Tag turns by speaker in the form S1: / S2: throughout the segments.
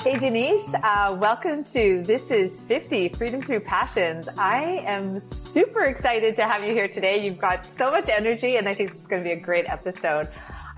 S1: Hey, Denise, uh, welcome to This is 50 Freedom Through Passions. I am super excited to have you here today. You've got so much energy, and I think this is going to be a great episode.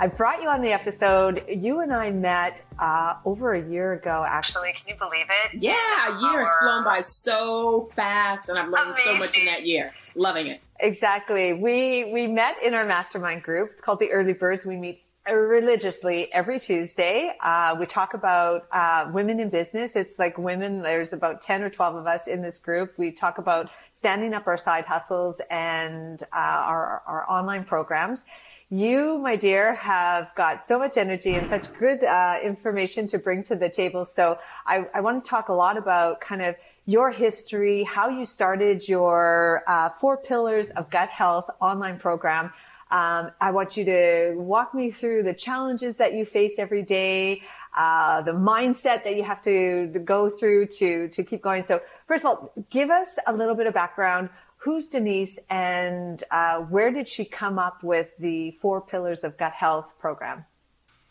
S1: I brought you on the episode. You and I met uh, over a year ago, actually. Can you believe it?
S2: Yeah, a year has flown by so fast, and I've learned Amazing. so much in that year. Loving it.
S1: Exactly. We we met in our mastermind group. It's called the Early Birds. We meet religiously every Tuesday. Uh, we talk about uh, women in business. It's like women. There's about ten or twelve of us in this group. We talk about standing up our side hustles and uh, our our online programs. You, my dear, have got so much energy and such good uh, information to bring to the table. So I, I, want to talk a lot about kind of your history, how you started your uh, four pillars of gut health online program. Um, I want you to walk me through the challenges that you face every day, uh, the mindset that you have to, go through to to keep going. So, first of all, give us a little bit of background who's Denise and uh, where did she come up with the four pillars of gut health program?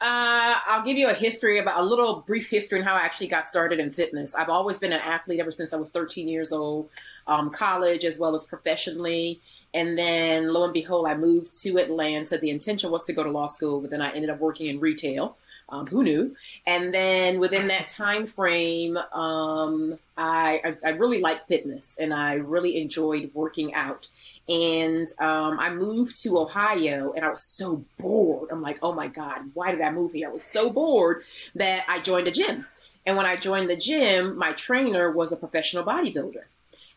S2: Uh, I'll give you a history about a little brief history on how I actually got started in fitness. I've always been an athlete ever since I was 13 years old, um, college as well as professionally. And then lo and behold, I moved to Atlanta. The intention was to go to law school, but then I ended up working in retail. Um, who knew? And then within that time frame, um, I, I, I really liked fitness and I really enjoyed working out. And um, I moved to Ohio and I was so bored. I'm like, oh my God, why did I move here? I was so bored that I joined a gym. And when I joined the gym, my trainer was a professional bodybuilder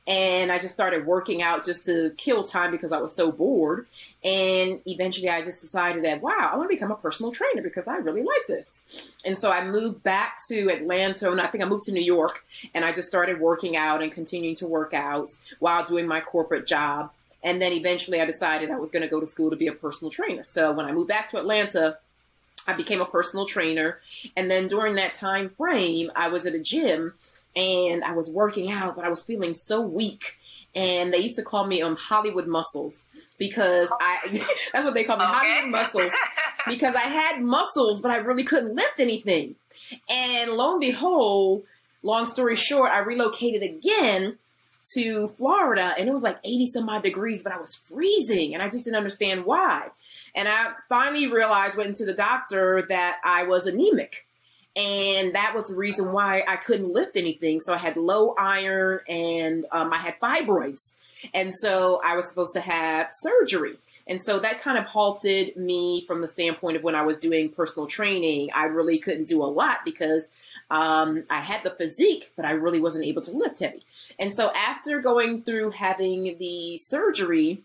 S2: and I just started working out just to kill time because I was so bored. And eventually I just decided that, wow, I want to become a personal trainer because I really like this. And so I moved back to Atlanta, and I think I moved to New York, and I just started working out and continuing to work out while doing my corporate job. And then eventually I decided I was going to go to school to be a personal trainer. So when I moved back to Atlanta, I became a personal trainer. And then during that time frame, I was at a gym and I was working out, but I was feeling so weak. And they used to call me um Hollywood muscles because I that's what they call me okay. Hollywood muscles because I had muscles, but I really couldn't lift anything. And lo and behold, long story short, I relocated again to Florida and it was like 80 some odd degrees, but I was freezing and I just didn't understand why. And I finally realized, went into the doctor that I was anemic. And that was the reason why I couldn't lift anything. So I had low iron and um, I had fibroids. And so I was supposed to have surgery. And so that kind of halted me from the standpoint of when I was doing personal training. I really couldn't do a lot because um, I had the physique, but I really wasn't able to lift heavy. And so after going through having the surgery,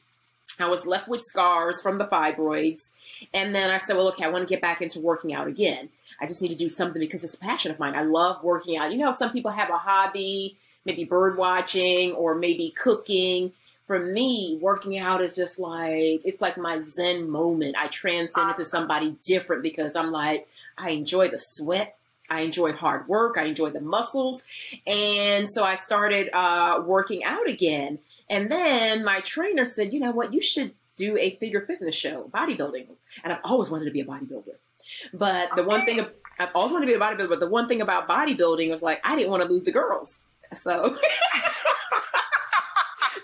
S2: I was left with scars from the fibroids. And then I said, well, okay, I want to get back into working out again. I just need to do something because it's a passion of mine. I love working out. You know, some people have a hobby, maybe bird watching or maybe cooking. For me, working out is just like, it's like my Zen moment. I transcend into somebody different because I'm like, I enjoy the sweat. I enjoy hard work. I enjoy the muscles. And so I started uh, working out again. And then my trainer said, you know what, you should do a figure fitness show, bodybuilding. And I've always wanted to be a bodybuilder. But the one thing I've always wanted to be a bodybuilder, but the one thing about bodybuilding was like I didn't want to lose the girls. So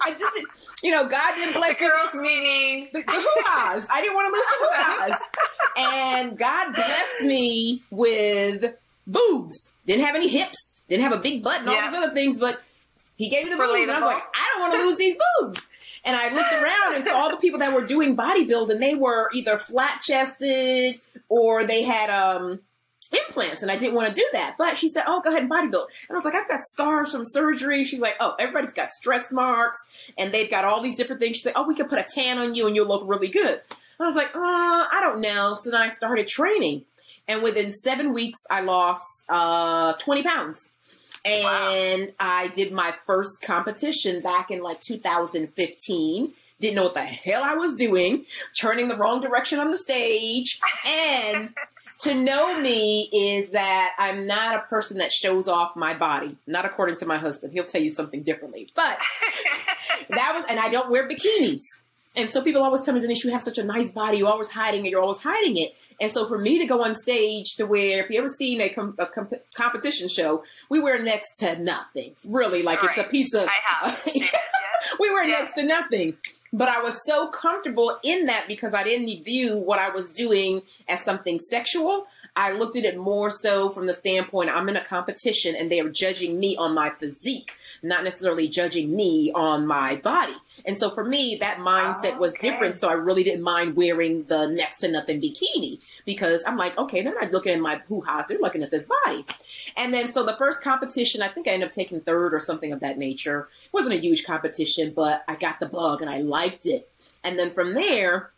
S2: I just did, you know, God didn't bless
S1: the girls meaning
S2: the, the hoo-has. I didn't want to lose the hoo-has. and God blessed me with boobs. Didn't have any hips. Didn't have a big butt and all yeah. these other things, but he gave me the boobs. And I was like, I don't want to lose these boobs. And I looked around and saw all the people that were doing bodybuilding. They were either flat chested or they had um implants and I didn't want to do that. But she said, Oh, go ahead and bodybuild. And I was like, I've got scars from surgery. She's like, Oh, everybody's got stress marks and they've got all these different things. She's like, Oh, we could put a tan on you and you'll look really good. And I was like, uh, I don't know. So then I started training. And within seven weeks, I lost uh, 20 pounds. And wow. I did my first competition back in like 2015 didn't know what the hell I was doing, turning the wrong direction on the stage. And to know me is that I'm not a person that shows off my body, not according to my husband. He'll tell you something differently. But that was, and I don't wear bikinis. And so people always tell me, Denise, you have such a nice body. You're always hiding it. You're always hiding it. And so for me to go on stage to where, if you ever seen a, com- a com- competition show, we wear next to nothing. Really, like it's a piece of.
S1: I have.
S2: we wear yeah. next to nothing. But I was so comfortable in that because I didn't view what I was doing as something sexual. I looked at it more so from the standpoint I'm in a competition and they are judging me on my physique, not necessarily judging me on my body. And so for me, that mindset oh, was different. So I really didn't mind wearing the next to nothing bikini because I'm like, okay, they're not looking at my hoo ha's, they're looking at this body. And then so the first competition, I think I ended up taking third or something of that nature. It wasn't a huge competition, but I got the bug and I liked it. And then from there,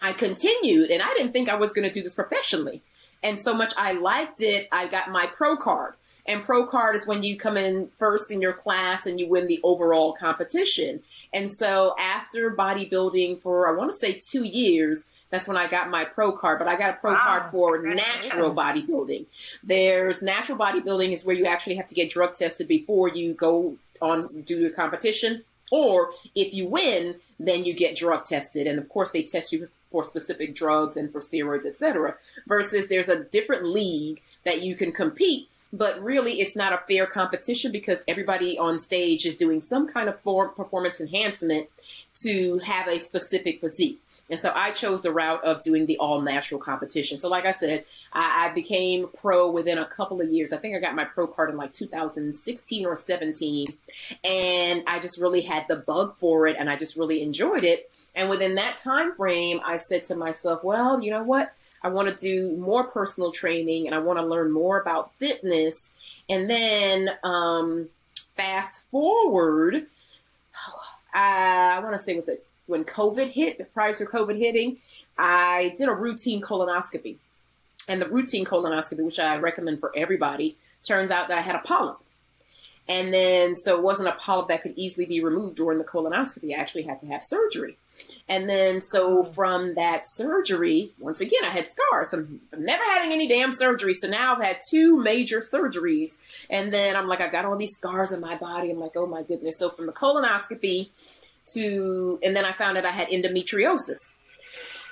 S2: I continued and I didn't think I was going to do this professionally. And so much I liked it, I got my pro card. And pro card is when you come in first in your class and you win the overall competition. And so after bodybuilding for, I want to say two years, that's when I got my pro card, but I got a pro wow. card for natural bodybuilding. There's natural bodybuilding is where you actually have to get drug tested before you go on do your competition. Or if you win, then you get drug tested. And of course, they test you for specific drugs and for steroids, etc. Versus there's a different league that you can compete, but really it's not a fair competition because everybody on stage is doing some kind of form, performance enhancement to have a specific physique. And so I chose the route of doing the all natural competition. So, like I said, I, I, became pro within a couple of years. I think I got my pro card in like 2016 or 17. And I just really had the bug for it and I just really enjoyed it. And within that time frame, I said to myself, well, you know what? I want to do more personal training and I want to learn more about fitness. And then, um, fast forward, I, I want to say, was it when COVID hit, prior to COVID hitting, I did a routine colonoscopy. And the routine colonoscopy, which I recommend for everybody, turns out that I had a polyp. And then, so it wasn't a polyp that could easily be removed during the colonoscopy. I actually had to have surgery. And then, so hmm. from that surgery, once again, I had scars. I'm never having any damn surgery. So now I've had two major surgeries. And then I'm like, I've got all these scars in my body. I'm like, oh my goodness. So from the colonoscopy to, and then I found out I had endometriosis.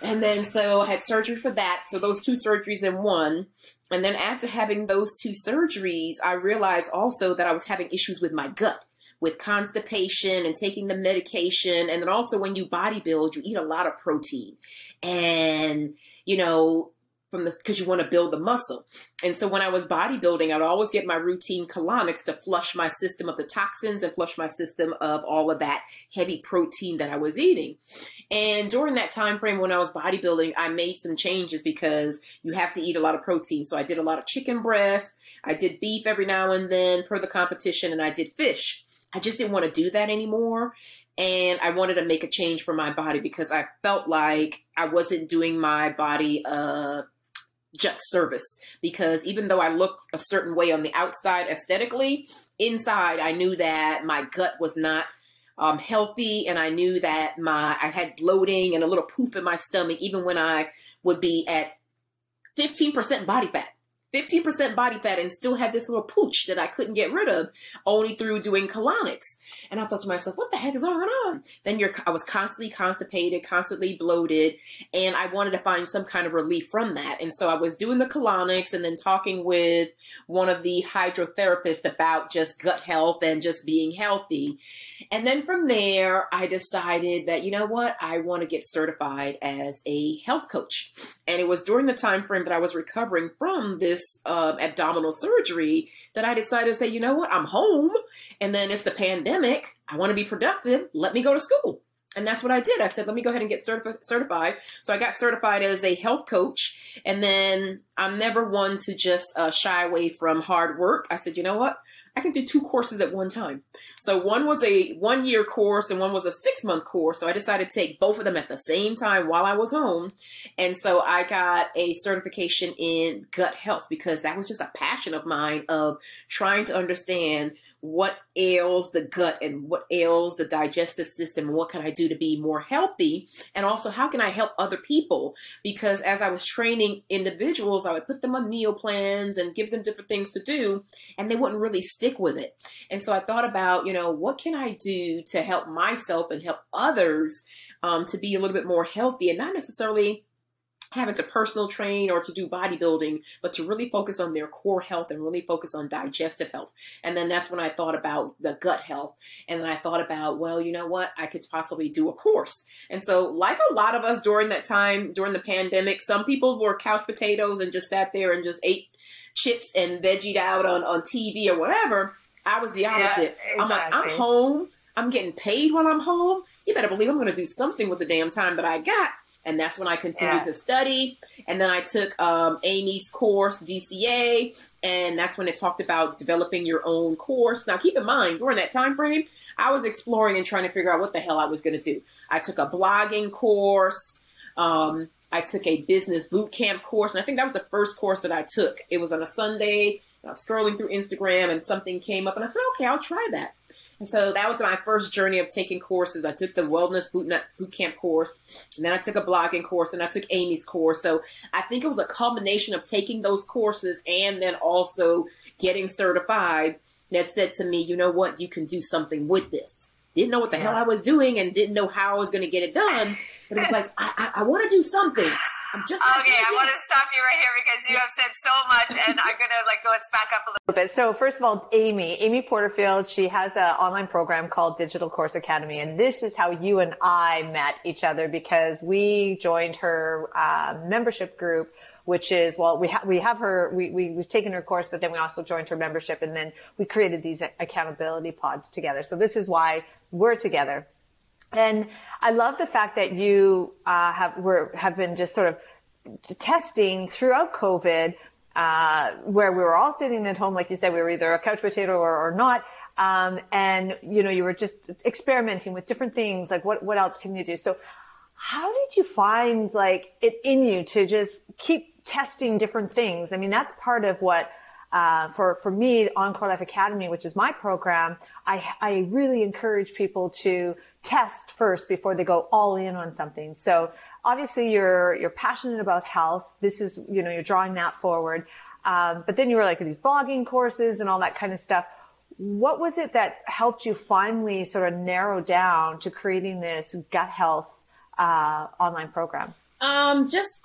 S2: And then so I had surgery for that. So those two surgeries in one. And then after having those two surgeries, I realized also that I was having issues with my gut, with constipation and taking the medication. And then also when you bodybuild, you eat a lot of protein. And, you know, from because you want to build the muscle. And so when I was bodybuilding, I'd always get my routine colonics to flush my system of the toxins and flush my system of all of that heavy protein that I was eating. And during that time frame when I was bodybuilding, I made some changes because you have to eat a lot of protein. So I did a lot of chicken breast, I did beef every now and then per the competition, and I did fish. I just didn't want to do that anymore and I wanted to make a change for my body because I felt like I wasn't doing my body a just service because even though I looked a certain way on the outside aesthetically, inside I knew that my gut was not um, healthy and I knew that my I had bloating and a little poof in my stomach even when I would be at 15% body fat. 15% body fat and still had this little pooch that I couldn't get rid of only through doing colonics. And I thought to myself, what the heck is going on? Then you're, I was constantly constipated, constantly bloated, and I wanted to find some kind of relief from that. And so I was doing the colonics and then talking with one of the hydrotherapists about just gut health and just being healthy. And then from there, I decided that, you know what? I want to get certified as a health coach. And it was during the time frame that I was recovering from this uh, abdominal surgery that I decided to say, you know what? I'm home. And then it's the pandemic. I want to be productive. Let me go to school. And that's what I did. I said, let me go ahead and get certi- certified. So I got certified as a health coach. And then I'm never one to just uh, shy away from hard work. I said, you know what? I can do two courses at one time. So one was a one year course and one was a six month course. So I decided to take both of them at the same time while I was home. And so I got a certification in gut health because that was just a passion of mine of trying to understand what ails the gut and what ails the digestive system and what can I do to be more healthy and also how can I help other people because as I was training individuals I would put them on meal plans and give them different things to do and they wouldn't really stick with it and so I thought about you know what can I do to help myself and help others um, to be a little bit more healthy and not necessarily having to personal train or to do bodybuilding, but to really focus on their core health and really focus on digestive health. And then that's when I thought about the gut health. And then I thought about, well, you know what? I could possibly do a course. And so, like a lot of us during that time, during the pandemic, some people were couch potatoes and just sat there and just ate chips and veggied out on, on TV or whatever. I was the opposite. Yeah, exactly. I'm like, I'm home. I'm getting paid while I'm home. You better believe I'm going to do something with the damn time that I got and that's when I continued yeah. to study. And then I took um, Amy's course, DCA, and that's when it talked about developing your own course. Now, keep in mind, during that time frame, I was exploring and trying to figure out what the hell I was going to do. I took a blogging course. Um, I took a business boot camp course, and I think that was the first course that I took. It was on a Sunday. I was scrolling through Instagram, and something came up, and I said, "Okay, I'll try that." And so that was my first journey of taking courses. I took the wellness boot, boot camp course, and then I took a blogging course, and I took Amy's course. So I think it was a combination of taking those courses and then also getting certified that said to me, you know what, you can do something with this. Didn't know what the hell I was doing and didn't know how I was going to get it done. But it was like, I, I, I want to do something.
S1: I'm just okay. I want to stop you right here because you have said so much, and I'm gonna like let's back up a little bit. So first of all, Amy, Amy Porterfield, she has an online program called Digital Course Academy, and this is how you and I met each other because we joined her uh, membership group which is well we have we have her we, we we've taken her course but then we also joined her membership and then we created these accountability pods together so this is why we're together and I love the fact that you uh, have were have been just sort of testing throughout COVID, uh, where we were all sitting at home, like you said, we were either a couch potato or, or not. Um, and you know, you were just experimenting with different things. Like, what what else can you do? So, how did you find like it in you to just keep testing different things? I mean, that's part of what uh, for for me, Encore Life Academy, which is my program, I I really encourage people to test first before they go all in on something. So obviously you're you're passionate about health. This is you know you're drawing that forward, um, but then you were like these blogging courses and all that kind of stuff. What was it that helped you finally sort of narrow down to creating this gut health uh, online program?
S2: Um, just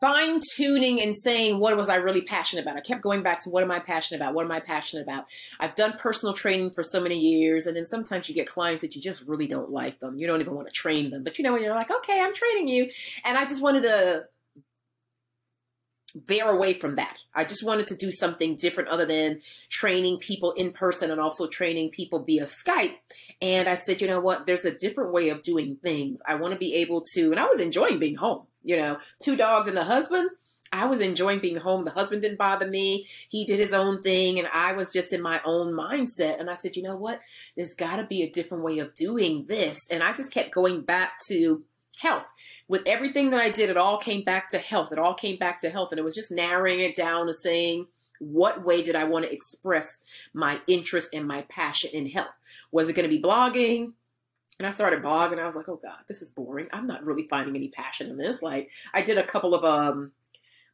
S2: fine tuning and saying what was I really passionate about. I kept going back to what am I passionate about? What am I passionate about? I've done personal training for so many years, and then sometimes you get clients that you just really don't like them. You don't even want to train them, but you know when you're like, okay, I'm training you, and I just wanted to veer away from that. I just wanted to do something different other than training people in person and also training people via Skype. And I said, you know what? There's a different way of doing things. I want to be able to, and I was enjoying being home you know, two dogs and the husband. I was enjoying being home. The husband didn't bother me. He did his own thing, and I was just in my own mindset. And I said, you know what? There's got to be a different way of doing this. And I just kept going back to health. With everything that I did, it all came back to health. It all came back to health. And it was just narrowing it down to saying, what way did I want to express my interest and my passion in health? Was it going to be blogging? And I started blogging. I was like, oh God, this is boring. I'm not really finding any passion in this. Like I did a couple of um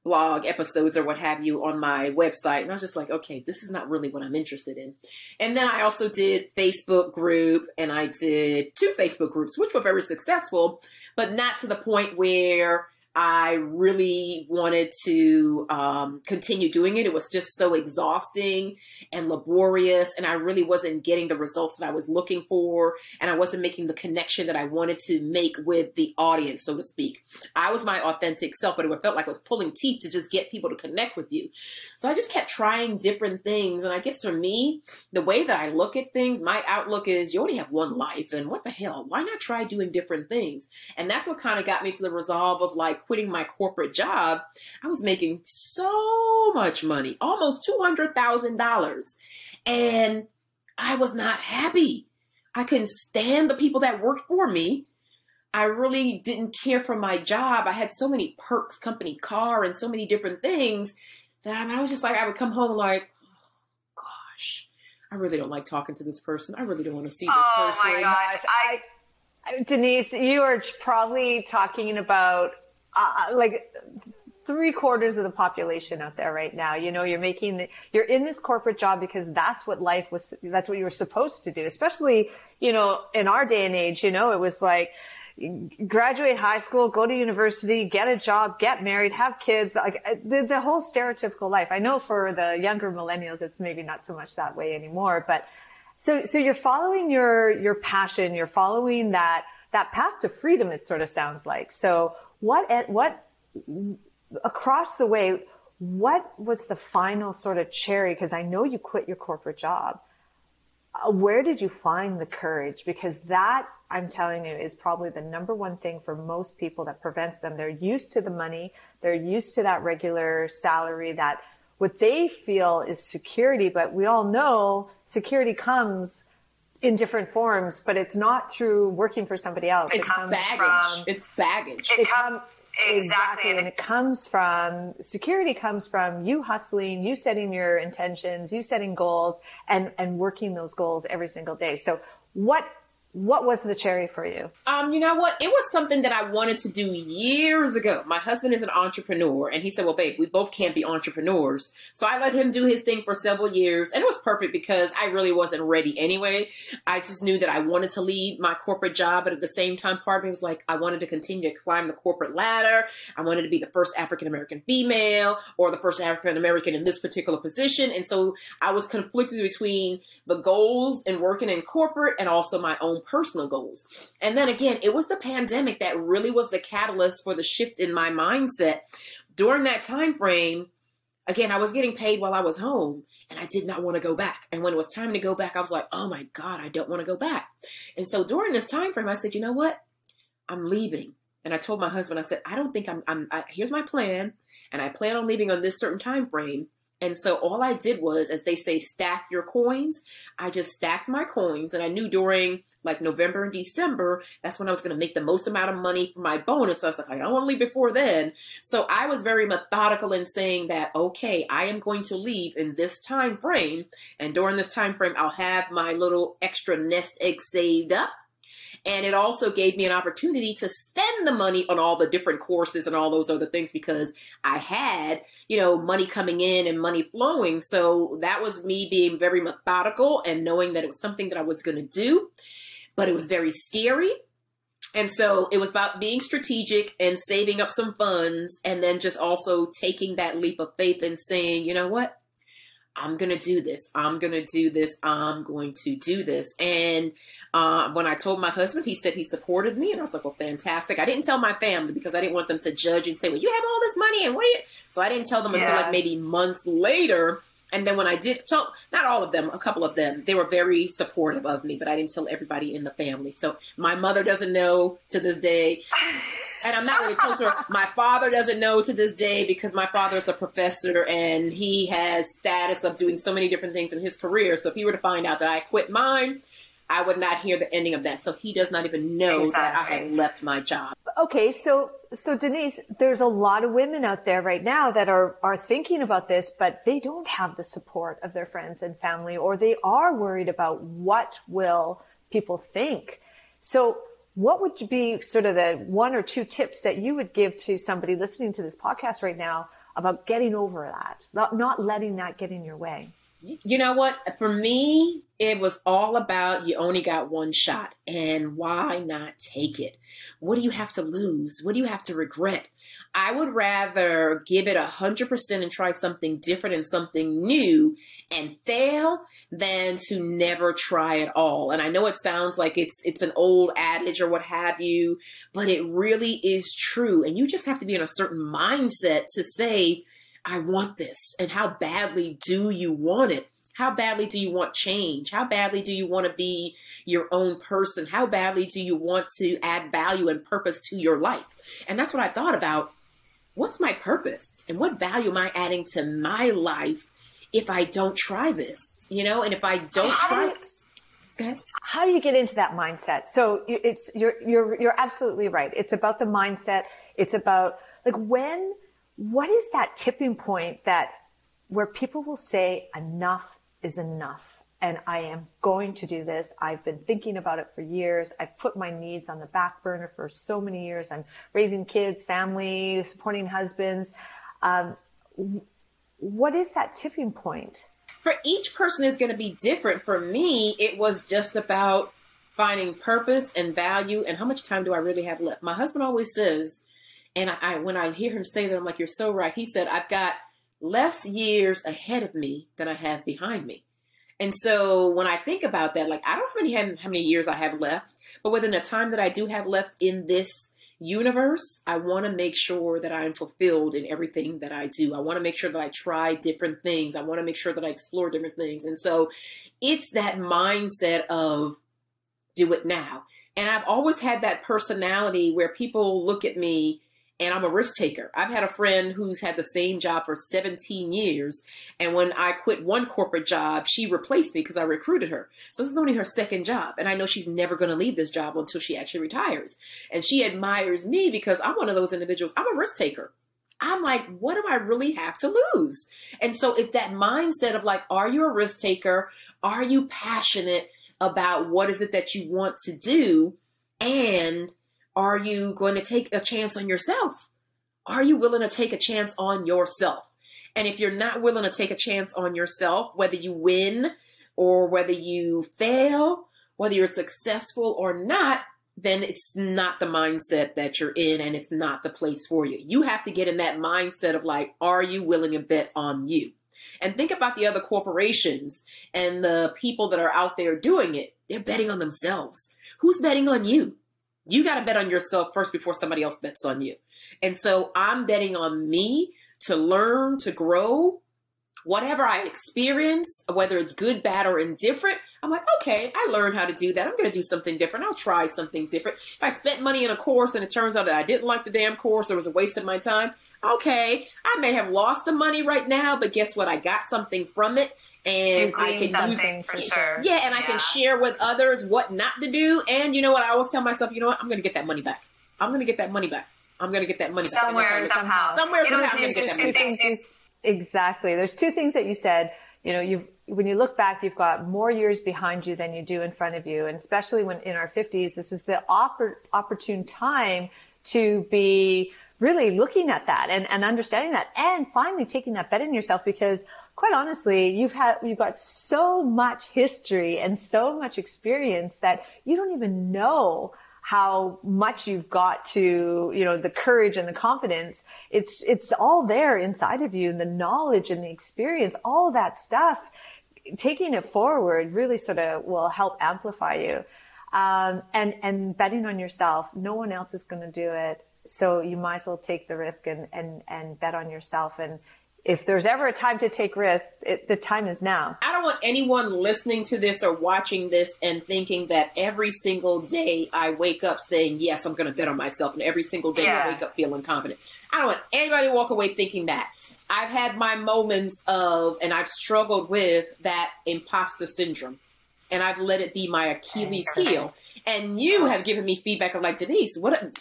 S2: blog episodes or what have you on my website. And I was just like, okay, this is not really what I'm interested in. And then I also did Facebook group and I did two Facebook groups, which were very successful, but not to the point where I really wanted to um, continue doing it. It was just so exhausting and laborious, and I really wasn't getting the results that I was looking for, and I wasn't making the connection that I wanted to make with the audience, so to speak. I was my authentic self, but it felt like I was pulling teeth to just get people to connect with you. So I just kept trying different things, and I guess for me, the way that I look at things, my outlook is you only have one life, and what the hell? Why not try doing different things? And that's what kind of got me to the resolve of like quitting my corporate job, I was making so much money, almost $200,000. And I was not happy. I couldn't stand the people that worked for me. I really didn't care for my job. I had so many perks, company car, and so many different things that I was just like, I would come home like, oh, gosh, I really don't like talking to this person. I really don't want to see this
S1: oh
S2: person.
S1: Oh my gosh. I, Denise, you are probably talking about uh, like three quarters of the population out there right now. You know, you're making the, you're in this corporate job because that's what life was, that's what you were supposed to do. Especially, you know, in our day and age, you know, it was like, graduate high school, go to university, get a job, get married, have kids, like the, the whole stereotypical life. I know for the younger millennials, it's maybe not so much that way anymore, but so, so you're following your, your passion, you're following that, that path to freedom, it sort of sounds like. So what, at what, across the way, what was the final sort of cherry? Because I know you quit your corporate job. Uh, where did you find the courage? Because that, I'm telling you, is probably the number one thing for most people that prevents them. They're used to the money. They're used to that regular salary, that what they feel is security. But we all know security comes in different forms, but it's not through working for somebody else.
S2: It's it baggage. From, it's baggage.
S1: It, comes Exactly. And it comes from security comes from you hustling, you setting your intentions, you setting goals and, and working those goals every single day. So what what was the cherry for you?
S2: Um, you know what? It was something that I wanted to do years ago. My husband is an entrepreneur, and he said, "Well, babe, we both can't be entrepreneurs." So I let him do his thing for several years, and it was perfect because I really wasn't ready anyway. I just knew that I wanted to leave my corporate job, but at the same time, part of me was like, I wanted to continue to climb the corporate ladder. I wanted to be the first African American female or the first African American in this particular position, and so I was conflicted between the goals and working in corporate and also my own personal goals. And then again, it was the pandemic that really was the catalyst for the shift in my mindset. During that time frame, again, I was getting paid while I was home and I did not want to go back. And when it was time to go back, I was like, "Oh my god, I don't want to go back." And so during this time frame, I said, "You know what? I'm leaving." And I told my husband, I said, "I don't think I'm I'm I, here's my plan, and I plan on leaving on this certain time frame." And so all I did was, as they say, stack your coins. I just stacked my coins. And I knew during like November and December, that's when I was going to make the most amount of money for my bonus. So I was like, I don't want to leave before then. So I was very methodical in saying that, okay, I am going to leave in this time frame. And during this time frame, I'll have my little extra nest egg saved up. And it also gave me an opportunity to spend the money on all the different courses and all those other things because I had, you know, money coming in and money flowing. So that was me being very methodical and knowing that it was something that I was going to do, but it was very scary. And so it was about being strategic and saving up some funds and then just also taking that leap of faith and saying, you know what? I'm going to do this. I'm going to do this. I'm going to do this. And uh, when I told my husband, he said he supported me. And I was like, well, fantastic. I didn't tell my family because I didn't want them to judge and say, well, you have all this money and what are you? So I didn't tell them yeah. until like maybe months later. And then when I did tell, not all of them, a couple of them, they were very supportive of me, but I didn't tell everybody in the family. So my mother doesn't know to this day. and I'm not really close to her. My father doesn't know to this day because my father is a professor and he has status of doing so many different things in his career. So if he were to find out that I quit mine, I would not hear the ending of that. So he does not even know exactly. that I have left my job.
S1: Okay, so so Denise, there's a lot of women out there right now that are are thinking about this, but they don't have the support of their friends and family, or they are worried about what will people think. So what would be sort of the one or two tips that you would give to somebody listening to this podcast right now about getting over that, not, not letting that get in your way?
S2: You know what? For me, it was all about you only got one shot and why not take it? What do you have to lose? What do you have to regret? I would rather give it a hundred percent and try something different and something new and fail than to never try at all. And I know it sounds like it's it's an old adage or what have you, but it really is true. And you just have to be in a certain mindset to say, I want this. And how badly do you want it? How badly do you want change? How badly do you want to be your own person? How badly do you want to add value and purpose to your life? And that's what I thought about. What's my purpose? And what value am I adding to my life if I don't try this? You know, and if I don't try
S1: Okay. How do you get into that mindset? So it's you're you're you're absolutely right. It's about the mindset. It's about like when what is that tipping point that where people will say enough is enough and I am going to do this. I've been thinking about it for years. I've put my needs on the back burner for so many years. I'm raising kids, family, supporting husbands. Um, what is that tipping point?
S2: For each person is going to be different. For me, it was just about finding purpose and value and how much time do I really have left. My husband always says, and I, I when I hear him say that, I'm like, you're so right. He said, I've got less years ahead of me than I have behind me. And so when I think about that, like I don't how many, how many years I have left, but within the time that I do have left in this universe, I want to make sure that I'm fulfilled in everything that I do. I want to make sure that I try different things. I want to make sure that I explore different things. And so it's that mindset of do it now. And I've always had that personality where people look at me and I'm a risk taker. I've had a friend who's had the same job for 17 years. And when I quit one corporate job, she replaced me because I recruited her. So this is only her second job. And I know she's never going to leave this job until she actually retires. And she admires me because I'm one of those individuals. I'm a risk taker. I'm like, what do I really have to lose? And so it's that mindset of like, are you a risk taker? Are you passionate about what is it that you want to do? And are you going to take a chance on yourself? Are you willing to take a chance on yourself? And if you're not willing to take a chance on yourself, whether you win or whether you fail, whether you're successful or not, then it's not the mindset that you're in and it's not the place for you. You have to get in that mindset of like, are you willing to bet on you? And think about the other corporations and the people that are out there doing it. They're betting on themselves. Who's betting on you? You got to bet on yourself first before somebody else bets on you. And so I'm betting on me to learn, to grow. Whatever I experience, whether it's good, bad, or indifferent, I'm like, okay, I learned how to do that. I'm going to do something different. I'll try something different. If I spent money in a course and it turns out that I didn't like the damn course or it was a waste of my time, okay, I may have lost the money right now, but guess what? I got something from it and I can use
S1: for sure.
S2: Yeah, and I can share with others what not to do. And you know what? I always tell myself, you know what? I'm going to get that money back. I'm going to get that money back. I'm going to get that money back.
S1: Somewhere, somehow.
S2: Somewhere, somehow. I'm going to get that money back.
S1: Exactly. There's two things that you said. You know, you've when you look back, you've got more years behind you than you do in front of you, and especially when in our 50s, this is the oppor- opportune time to be really looking at that and, and understanding that and finally taking that bet in yourself because quite honestly, you've had, you've got so much history and so much experience that you don't even know how much you've got to, you know, the courage and the confidence. It's, it's all there inside of you and the knowledge and the experience, all that stuff. Taking it forward really sort of will help amplify you. Um, and, and betting on yourself. No one else is going to do it. So you might as well take the risk and, and, and bet on yourself. And if there's ever a time to take risks, it, the time is now.
S2: I don't want anyone listening to this or watching this and thinking that every single day I wake up saying, yes, I'm going to bet on myself. And every single day yeah. I wake up feeling confident. I don't want anybody to walk away thinking that. I've had my moments of, and I've struggled with that imposter syndrome. And I've let it be my Achilles heel. And you have given me feedback of like, Denise, what, a,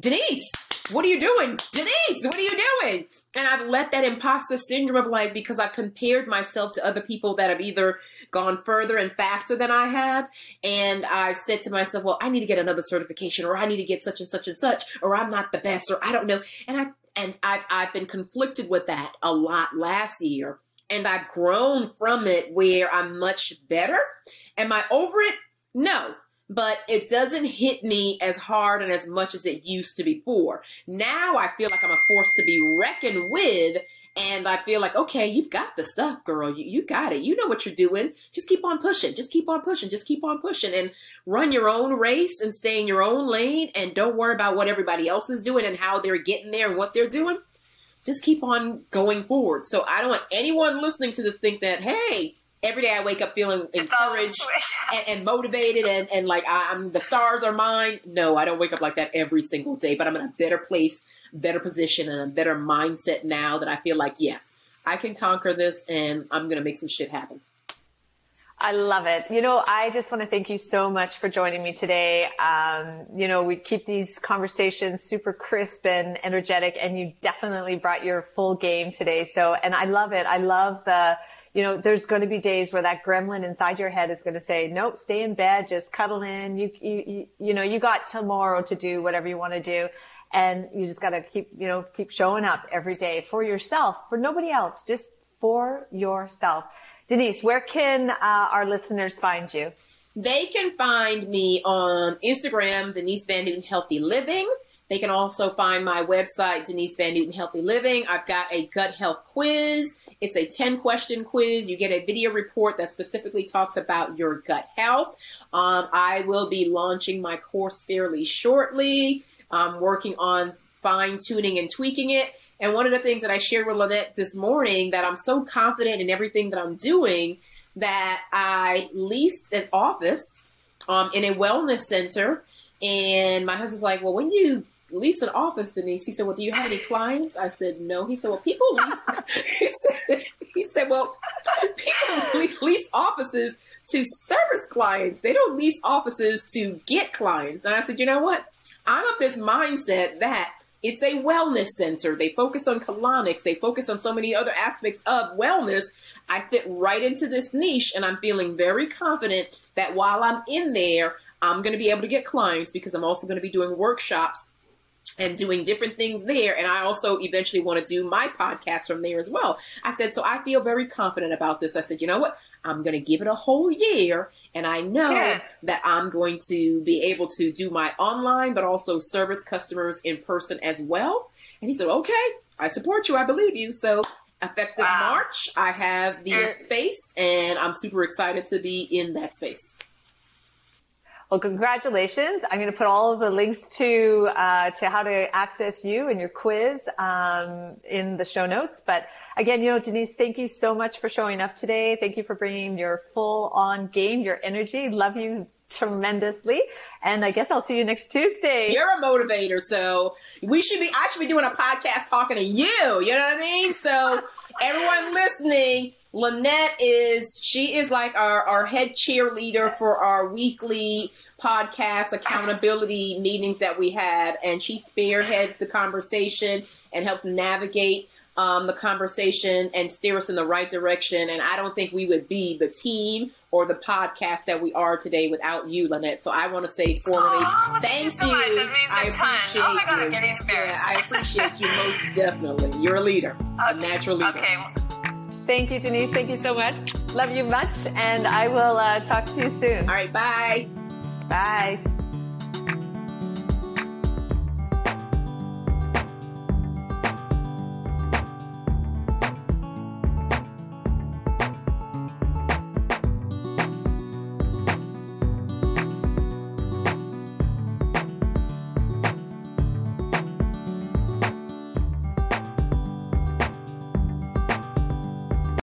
S2: Denise, what are you doing? Denise, what are you doing? And I've let that imposter syndrome of like, because I've compared myself to other people that have either gone further and faster than I have. And I've said to myself, well, I need to get another certification or I need to get such and such and such, or I'm not the best, or I don't know. And I, and I've, I've been conflicted with that a lot last year. And I've grown from it where I'm much better. Am I over it? No but it doesn't hit me as hard and as much as it used to before. Now I feel like I'm a force to be reckoned with. And I feel like, okay, you've got the stuff, girl. You, you got it. You know what you're doing. Just keep on pushing. Just keep on pushing. Just keep on pushing and run your own race and stay in your own lane. And don't worry about what everybody else is doing and how they're getting there and what they're doing. Just keep on going forward. So I don't want anyone listening to this think that, hey, every day I wake up feeling encouraged and, and, motivated and, and like I, am the stars are mine. No, I don't wake up like that every single day, but I'm in a better place, better position, and a better mindset now that I feel like, yeah, I can conquer this and I'm going to make some shit happen.
S1: I love it. You know, I just want to thank you so much for joining me today. Um, you know, we keep these conversations super crisp and energetic, and you definitely brought your full game today. So, and I love it. I love the, you know, there's going to be days where that gremlin inside your head is going to say, nope, stay in bed, just cuddle in. You, you, you, know, you got tomorrow to do whatever you want to do. And you just got to keep, you know, keep showing up every day for yourself, for nobody else, just for yourself. Denise, where can uh, our listeners find you?
S2: They can find me on Instagram, Denise VanNooten Healthy Living. They can also find my website, Denise VanNooten Healthy Living. I've got a gut health quiz. It's a 10 question quiz. You get a video report that specifically talks about your gut health. Um, I will be launching my course fairly shortly. I'm working on fine tuning and tweaking it. And one of the things that I shared with Lynette this morning that I'm so confident in everything that I'm doing that I leased an office um, in a wellness center. And my husband's like, well, when you lease an office, Denise. He said, "Well, do you have any clients?" I said, "No." He said, "Well, people lease." he said, "He said, well, people lease offices to service clients. They don't lease offices to get clients." And I said, "You know what? I'm of this mindset that." It's a wellness center. They focus on colonics. They focus on so many other aspects of wellness. I fit right into this niche, and I'm feeling very confident that while I'm in there, I'm going to be able to get clients because I'm also going to be doing workshops and doing different things there. And I also eventually want to do my podcast from there as well. I said, so I feel very confident about this. I said, you know what? I'm going to give it a whole year. And I know yeah. that I'm going to be able to do my online, but also service customers in person as well. And he said, okay, I support you. I believe you. So effective wow. March, I have the er, space and I'm super excited to be in that space.
S1: Well, congratulations. I'm going to put all of the links to, uh, to how to access you and your quiz, um, in the show notes. But again, you know, Denise, thank you so much for showing up today. Thank you for bringing your full on game, your energy. Love you tremendously. And I guess I'll see you next Tuesday.
S2: You're a motivator. So we should be, I should be doing a podcast talking to you. You know what I mean? So everyone listening, Lynette is she is like our, our head cheerleader for our weekly podcast accountability meetings that we have, and she spearheads the conversation and helps navigate um, the conversation and steer us in the right direction. And I don't think we would be the team or the podcast that we are today without you, Lynette. So I want to say formally,
S1: oh,
S2: thank,
S1: thank you.
S2: you.
S1: I appreciate oh my God,
S2: you.
S1: I'm getting embarrassed.
S2: Yeah, I appreciate you most definitely. You're a leader, okay. a natural leader.
S1: Okay. Thank you, Denise. Thank you so much. Love you much. And I will uh, talk to you soon.
S2: All right. Bye.
S1: Bye.